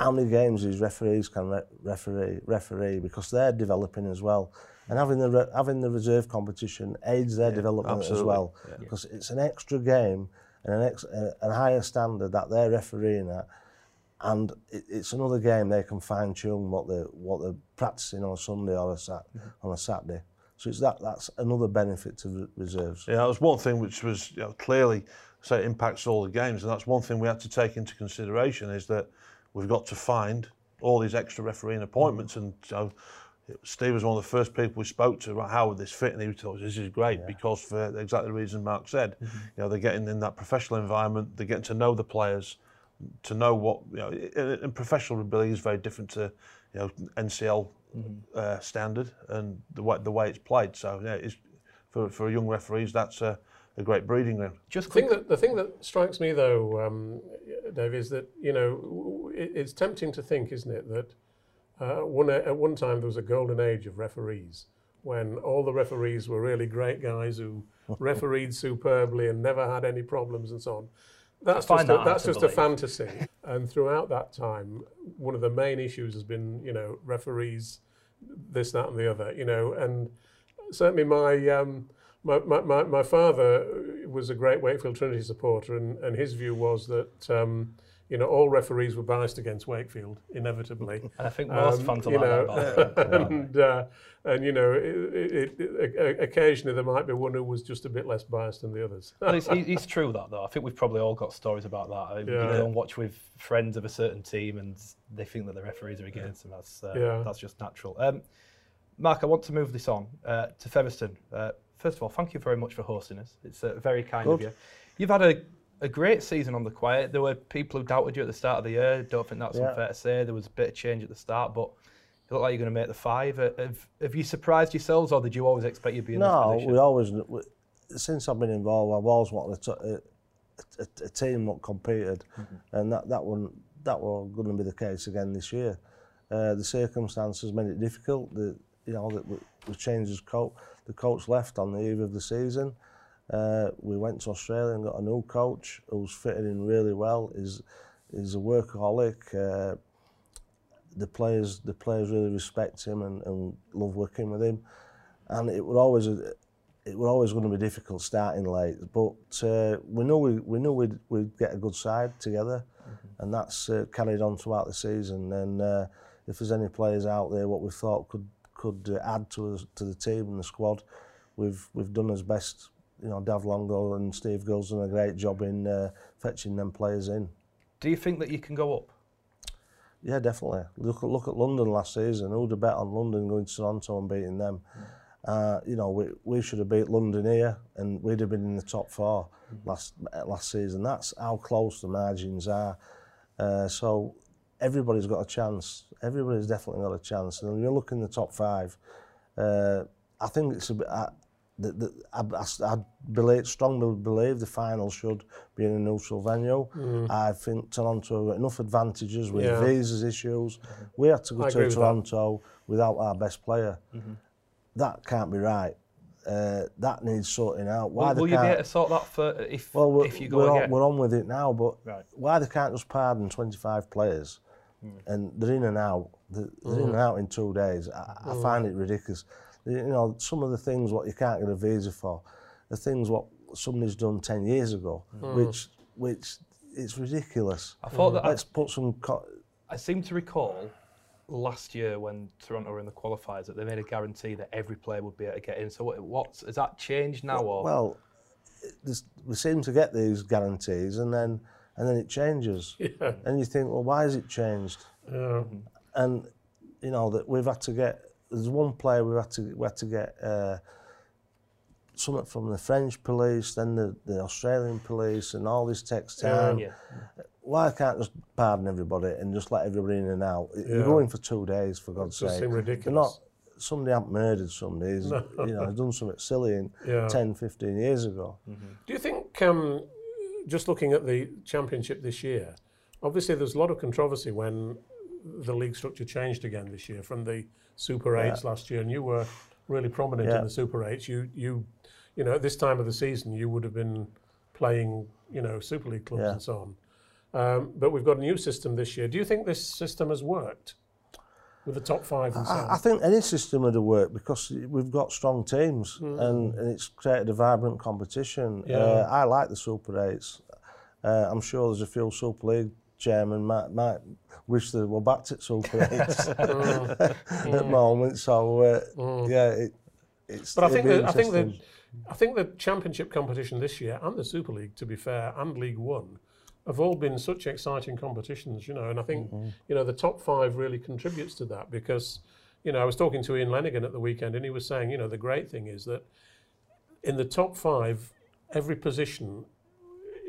how many games these referees can re- referee referee because they're developing as well, and having the having the reserve competition aids their development as absolutely. well because it's an extra game and an ex- uh, a, a higher standard that they're refereeing at. And it, it's another game they can fine tune what they what they're practicing on a Sunday or a sat mm-hmm. on a Saturday. So it's that that's another benefit to re- reserves. Yeah, that was one thing which was you know, clearly so it impacts all the games, and that's one thing we had to take into consideration is that we've got to find all these extra refereeing appointments, and so Steve was one of the first people we spoke to about how would this fit, and he told us this is great because for exactly the reason Mark said, you know they're getting in that professional environment, they're getting to know the players, to know what you know, and professional rugby is very different to you know NCL uh, standard and the way the way it's played. So yeah, it's, for for young referees, that's a, a great breeding ground. Just The thing that the thing that strikes me though, um, Dave, is that you know it, it's tempting to think, isn't it, that uh, one at one time there was a golden age of referees when all the referees were really great guys who <laughs> refereed superbly and never had any problems and so on. That's find just a, that's hard to just a fantasy. and throughout that time, one of the main issues has been you know referees, this, that, and the other. You know, and certainly my um, my, my, my, my father was a great Wakefield Trinity supporter, and, and his view was that um, you know all referees were biased against Wakefield inevitably. <laughs> And I think most Um, fans are you know, <laughs> and uh, and you know, it, it, it, occasionally there might be one who was just a bit less biased than the others. <laughs> It's, it's true that though. I think we've probably all got stories about that. I- You Yeah. go and watch with friends of a certain team, and they think that the referees are against them. That's uh, Yeah. that's just natural. Um, Mark, I want to move this on uh, to Featherstone. Uh, first of all, thank you very much for hosting us. It's uh, very kind of you. You've had a, a great season on the quiet. There were people who doubted you at the start of the year. Don't think that's Yeah. unfair to say. There was a bit of change at the start, but you look like you're going to make the five. Uh, have, have you surprised yourselves, or did you always expect you'd be in No, this position? No, we always we, since I've been involved, I've always wanted a team that competed, and that that one that was going to be the case again this year. Uh, the circumstances made it difficult. The you know, that we, we changed his coach. The coach left on the eve of the season. Uh, we went to Australia and got a new coach who's fitted in really well. He's, he's a workaholic. Uh, the players the players really respect him and, and love working with him. And it would always it were always going to be difficult starting late, but uh, we knew we, we knew we'd, we'd get a good side together, mm-hmm. and that's uh, carried on throughout the season. And uh, if there's any players out there, what we thought could could uh, add to the, to the team and the squad. We've we've done as best. You know, Dav Longo and Steve Gill's done a great job in uh, fetching them players in. Do you think that you can go up? Yeah, definitely. Look, look at London last season. Who'd have bet on London going to Toronto and beating them? Uh, you know, we, we should have beat London here and we'd have been in the top four last last season. That's how close the margins are. Uh, so everybody's got a chance everybody's definitely got a chance. And when you look in the top five, uh, I think it's a bit. I, the, the, I, I, I believe, strongly believe the final should be in a neutral venue. Mm. I think Toronto got enough advantages with yeah. visas issues. We had to go I to Toronto with without our best player. Mm-hmm. That can't be right. Uh, that needs sorting out. Why well, will you be able to sort that for if, well, if you go we're on, again? We're on with it now, but right. why they can't just pardon 25 players And they're in and out. They're, they're mm. in and mm. out in two days. I, I mm. find it ridiculous. You know, some of the things what you can't get a visa for, the things what somebody's done 10 years ago, mm. which, which it's ridiculous. I thought mm. that... Let's I, put some... I seem to recall last year when Toronto were in the qualifiers that they made a guarantee that every player would be able to get in. So what, what's, has that changed now? Well, or? well we seem to get these guarantees and then and then it changes. <laughs> Yeah. And you think, well, why has it changed? Yeah. and you know that we've had to get. There's one player we had to we had to get uh, something from the French police, then the, the Australian police, and all this takes time. yeah. Why can't just pardon everybody and just let everybody in and out? Yeah. You're going for two days, for God's does sake. They're ridiculous. not. Somebody hasn't murdered somebody. He's, <laughs> You know, done something silly in Yeah. 10, 15 years ago. Do you think, um, just looking at the championship this year, obviously there's a lot of controversy when the league structure changed again this year from the Super Eights last year, and you were really prominent Yeah. in the Super Eights. You, you, you know, at this time of the season, you would have been playing, you know, Super League clubs Yeah. and so on. Um, but we've got a new system this year. Do you think this system has worked with the top five and I, I think any system would have worked because we've got strong teams mm. and, and it's created a vibrant competition. Yeah. Uh, I like the Super Eights. Uh, I'm sure there's a few Super League chairman might, might wish they were back to Super <laughs> Eights mm. <laughs> at mm. the moment. So uh, mm. yeah, it, it's. But I think the, I think the I think the Championship competition this year and the Super League, to be fair, and League One have all been such exciting competitions, you know. And I think Mm-hmm. you know the top five really contributes to that because you know I was talking to Ian Lenagan at the weekend, and he was saying you know the great thing is that in the top five, every position.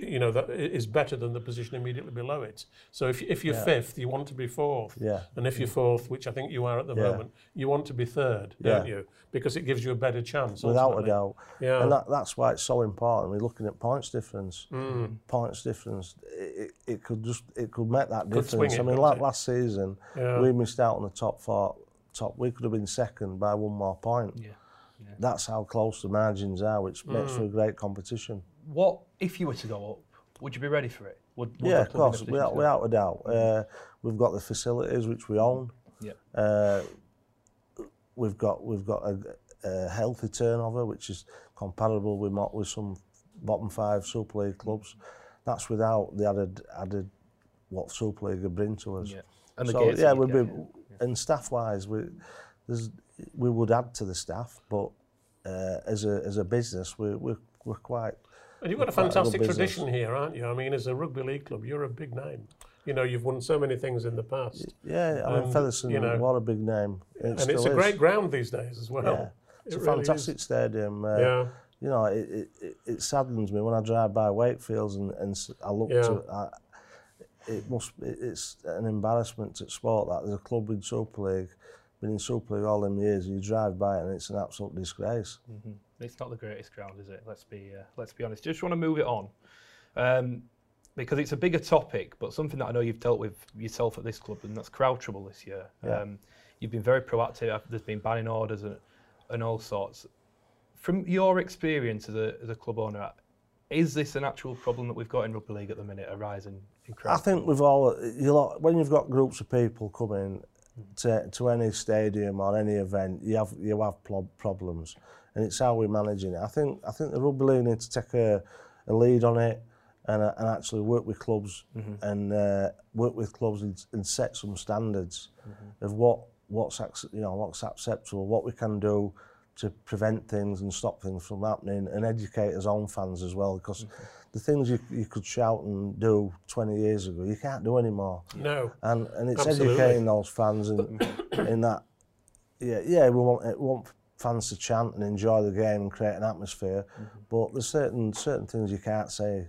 You know that is better than the position immediately below it. So if, if you're Yeah. fifth, you want to be fourth, Yeah. and if you're fourth, which I think you are at the Yeah. moment, you want to be third, don't you? Because it gives you a better chance. Without a doubt. Yeah. And that, that's why it's so important. We're looking at points difference. Mm. Points difference. It, it, it could just it could make that Could swing difference. it, I mean, like it? last season, Yeah. we missed out on the top four. Top, we could have been second by one more point. Yeah. That's how close the margins are, which makes Mm. for a great competition. what if you were to go up? Would you be ready for it? Would, would yeah, of course, without, without a doubt. Mm. Uh, we've got the facilities which we own. Yeah. Uh, we've got we've got a, a healthy turnover which is comparable with with some bottom five Super League clubs. That's without the added added what Super League bring to us. Yeah. And the so, gates yeah, we'd get, be, yeah. and staff wise we there's we would add to the staff but uh, as a as a business we we're, we're quite And you've got a a fantastic business. tradition here, aren't you? I mean, as a rugby league club, you're a big name. You know, you've won so many things in the past. yeah. I mean, And, Featherstone, you know, what a big name. It and it's a is. great ground these days as well. Yeah. It's It a really fantastic stadium. Uh, Yeah. You know, it, it, it, saddens me when I drive by Wakefields and, and I look Yeah. to I, it must it, it's an embarrassment to sport that there's a club in Super League, been in Super League all them years. You drive by it and it's an absolute disgrace. It's not the greatest ground, is it? Let's be uh, let's be honest. Just want to move it on, um, because it's a bigger topic, but something that I know you've dealt with yourself at this club, and that's crowd trouble this year. Yeah. Um, you've been very proactive. There's been banning orders and, and all sorts. From your experience as a, as a club owner, is this an actual problem that we've got in rugby league at the minute, a rise in, crowd? I think we've all you lot, when you've got groups of people coming to, to any stadium or any event, you have you have plo- problems, and it's how we're managing it. I think I think the rugby league need to take a, a lead on it and, uh, and actually work with clubs mm-hmm. and uh, work with clubs and, and set some standards mm-hmm. of what what's you know what's acceptable, what we can do to prevent things and stop things from happening and educate us own fans as well because mm-hmm. the things you, you could shout and do 20 years ago you can't do anymore no and and it's Absolutely. educating those fans and in, <coughs> in that yeah yeah we want it we want fans to chant and enjoy the game and create an atmosphere but there's certain certain things you can't say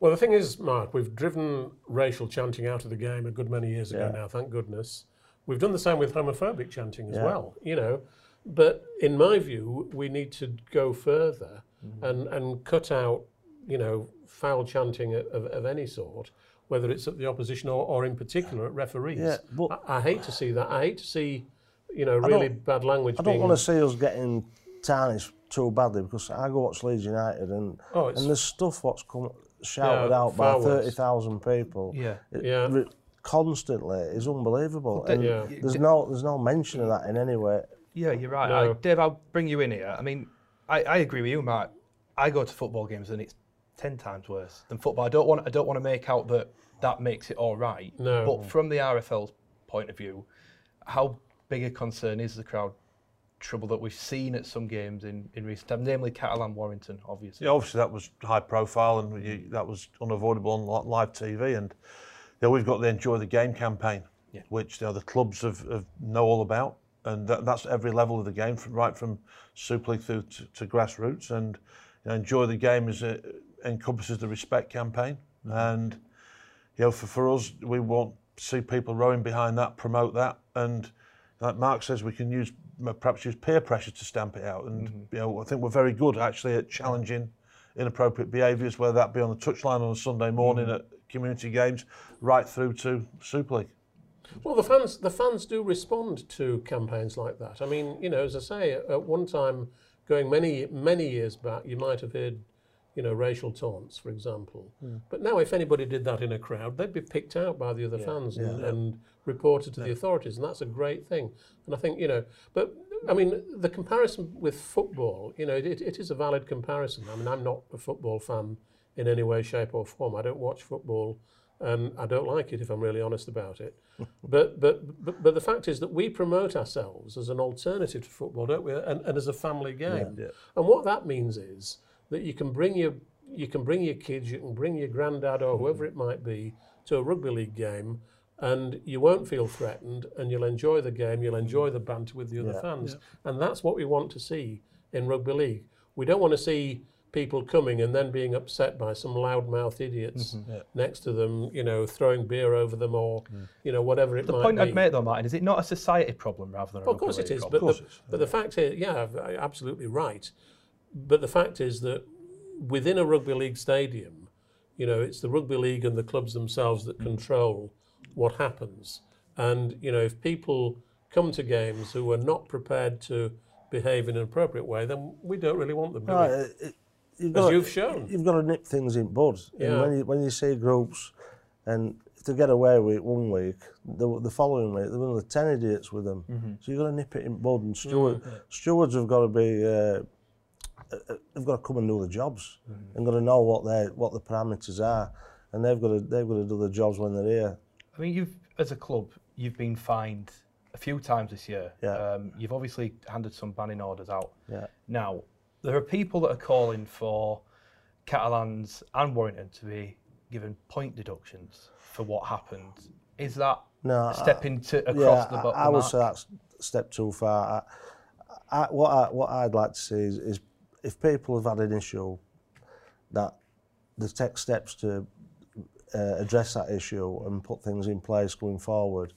Well, the thing is, Mark, we've driven racial chanting out of the game a good many years ago Yeah. now, thank goodness. We've done the same with homophobic chanting as Yeah. well, you know. But in my view, we need to go further Mm-hmm. and, and cut out, you know, foul chanting of, of, of any sort, whether it's at the opposition or, or in particular at referees. Yeah, I, I hate to see that. I hate to see, you know, really bad language I don't being. want to see us getting tarnished too badly because I go watch Leeds United and Oh, and there's stuff what's come shouted Yeah, out by thirty thousand people. Yeah. It Yeah. re- constantly is unbelievable. and yeah. There's no there's no mention of that in any way. Yeah, you're right. No. I, Dave, I'll bring you in here. I mean, I, I agree with you, Mark. I go to football games and it's ten times worse than football. I don't want I don't want to make out that that makes it all right. No. But from the RFL's point of view, how big a concern is the crowd trouble that we've seen at some games in, in recent times, namely Catalan Warrington, obviously. Yeah, obviously that was high profile and you, that was unavoidable on live TV. And yeah, we've got the Enjoy the Game campaign, Yeah. which you know, the clubs have, have know all about, and that, that's every level of the game, from, right from Super League through to, to grassroots. And you know, Enjoy the Game is a, encompasses the respect campaign, and you know, for, for us, we want to see people rowing behind that, promote that, and like Mark says, we can use perhaps use peer pressure to stamp it out. And mm-hmm. you know, I think we're very good actually at challenging inappropriate behaviours, whether that be on the touchline on a Sunday morning mm. at community games, right through to Super League. Well, the fans the fans do respond to campaigns like that. I mean, you know, as I say, at one time, going many many years back, you might have heard, you know, racial taunts, for example. Hmm. But now, if anybody did that in a crowd, they'd be picked out by the other fans and, and reported to the authorities, and that's a great thing. And I think, you know, but I mean, the comparison with football, you know, it, it is a valid comparison. I mean, I'm not a football fan in any way, shape, or form. I don't watch football and I don't like it if I'm really honest about it. <laughs> but, but but but the fact is that we promote ourselves as an alternative to football, don't we? And, and as a family game. And what that means is that you can bring your you can bring your kids, you can bring your granddad or whoever it might be to a rugby league game. And you won't feel threatened, and you'll enjoy the game. You'll enjoy the banter with the other Yeah. fans, and that's what we want to see in rugby league. We don't want to see people coming and then being upset by some loudmouth idiots mm-hmm. next to them, you know, throwing beer over them or, mm. you know, whatever it The might point be. I'd make though, Martin, is it not a society problem rather than a Well, of course it is, problem? but the, but the fact is, yeah, absolutely right. But the fact is that within a rugby league stadium, you know, it's the rugby league and the clubs themselves that control what happens. And you know, if people come to games who are not prepared to behave in an appropriate way, then we don't really want them. Do No, we? it, it, you've As got, you've shown. you've got to nip things in bud. Yeah. And when you when you see groups, and to get away with it one week, the, the following week they're going to ten idiots with them. Mm-hmm. So you've got to nip it in bud. And steward, stewards have got to be. Uh, they've got to come and do the jobs Mm-hmm. and got to know what they what the parameters are, and they've got to they've got to do the jobs when they're here. I mean, you've as a club, you've been fined a few times this year. Yeah. Um, you've obviously handed some banning orders out. Yeah. Now, there are people that are calling for Catalans and Warrington to be given point deductions for what happened. Is that No, stepping to yeah, across the, I, I would mark? say that's step too far. I, I, what I, what I'd like to see is, is if people have had an issue, that they take steps to uh, address that issue and put things in place going forward,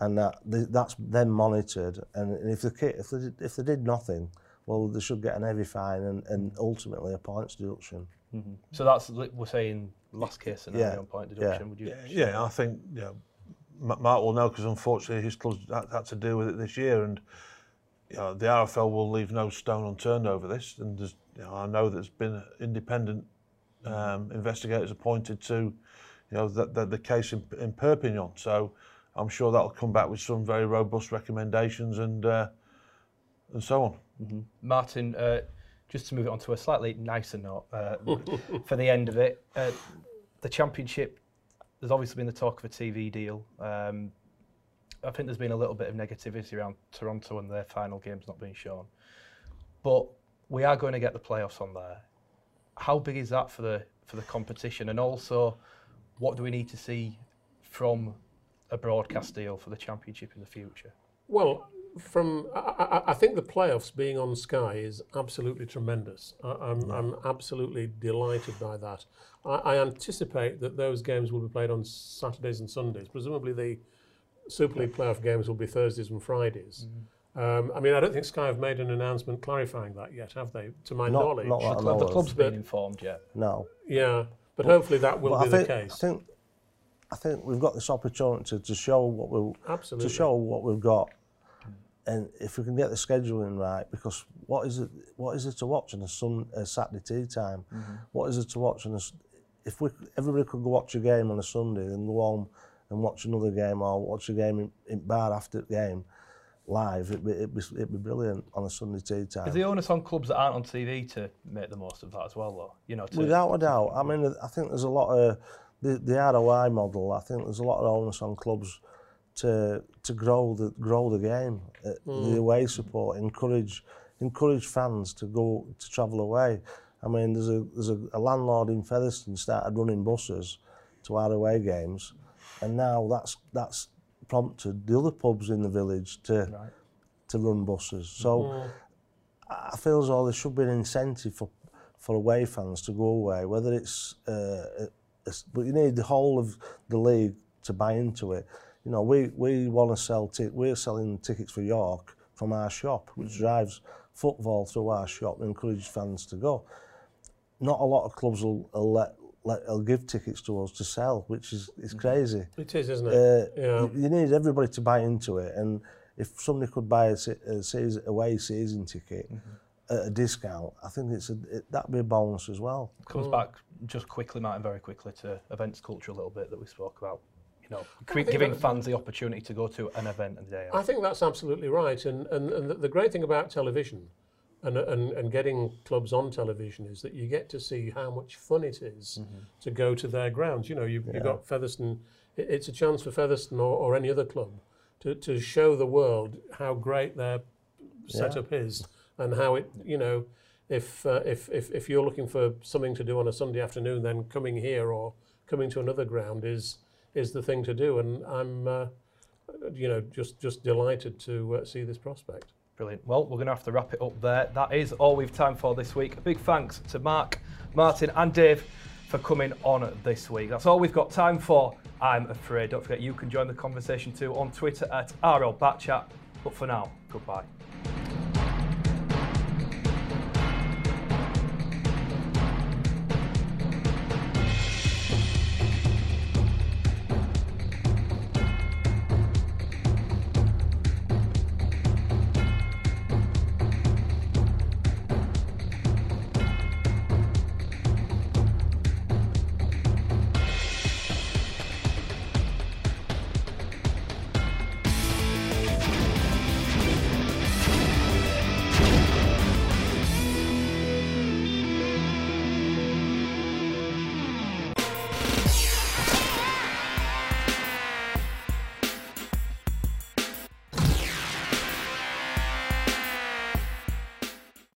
and that they, that's then monitored. And if the if they if they did nothing, well, they should get an heavy fine and, and ultimately a points deduction. Mm-hmm. So that's we're saying last case scenario yeah. on point deduction. Yeah. Would you? Yeah, yeah, I think yeah. Mark will know because unfortunately his club's had, had to deal with it this year and. You know, the RFL will leave no stone unturned over this. And you know, I know there's been independent um, investigators appointed to, you know, the, the, the case in, in Perpignan. So I'm sure that'll come back with some very robust recommendations and uh, and so on. Martin, uh, just to move it on to a slightly nicer note uh, <laughs> for the end of it, uh, the championship. There's obviously been the talk of a TV deal. Um, I think there's been a little bit of negativity around Toronto and their final games not being shown. but we are going to get the playoffs on there. How big is that for the for the competition? And also, what do we need to see from a broadcast deal for the championship in the future? Well, from I, I, think the playoffs being on Sky is absolutely tremendous. I, I'm, I'm absolutely delighted by that. I, I anticipate that those games will be played on Saturdays and Sundays. Presumably, the Super League playoff games will be Thursdays and Fridays. Um, I mean, I don't think Sky have made an announcement clarifying that yet, have they? To my Not- knowledge, not The, know the of. club's been informed yet. No. yeah. But hopefully that will But be I think, the I case. think I think we've got this opportunity to show what we Absolutely. to show what we've got, and if we can get the scheduling right, because what is it? What is it to watch on a sun a Saturday tea time? What is it to watch on a? s- If we everybody could go watch a game on a Sunday and go home and watch another game or watch a game in, in bar after the game live, it'd be, it'd, be, it'd be brilliant on a Sunday tea time. Is the onus on clubs that aren't on TV to make the most of that as well, though? You know, to, Without a doubt. I mean, I think there's a lot of... The, the ROI model, I think there's a lot of onus on clubs to to grow the grow the game, uh, mm. the away support, encourage encourage fans to go to travel away. I mean, there's a there's a, a landlord in Featherstone started running buses to our away games And now that's that's prompted the other pubs in the village to right. to run buses. So mm. I feel as though there should be an incentive for for away fans to go away, whether it's, uh, it's but you need the whole of the league to buy into it. You know, we we want to sell t- we're selling tickets for York from our shop, which mm. drives football through our shop and encourages fans to go. Not a lot of clubs will, will let I'll give tickets to us to sell, which is it's mm-hmm. crazy. It is, isn't it? Uh, yeah. you, you need everybody to buy into it, and if somebody could buy a, a season, away season ticket mm-hmm. at a discount, I think it's a, it, that'd be a bonus as well. Comes cool. back just quickly, Martin, very quickly to events culture a little bit that we spoke about. You know, giving fans the opportunity to go to an event and day out. I think that's absolutely right, and and, and the, the great thing about television and, and, and getting clubs on television is that you get to see how much fun it is to go to their grounds. You know, you've, you've got Featherstone, it- it's a chance for Featherstone or, or any other club to, to show the world how great their setup is and how it, you know, if, uh, if, if, if you're looking for something to do on a Sunday afternoon, then coming here or coming to another ground is, is the thing to do. And I'm, uh, you know, just just delighted to uh, see this prospect. Brilliant. Well, we're going to have to wrap it up there. That is all we've time for this week. A big thanks to Mark, Martin, and Dave for coming on this week. That's all we've got time for. I'm afraid. Don't forget you can join the conversation too on Twitter at RL Backchat. But for now, goodbye.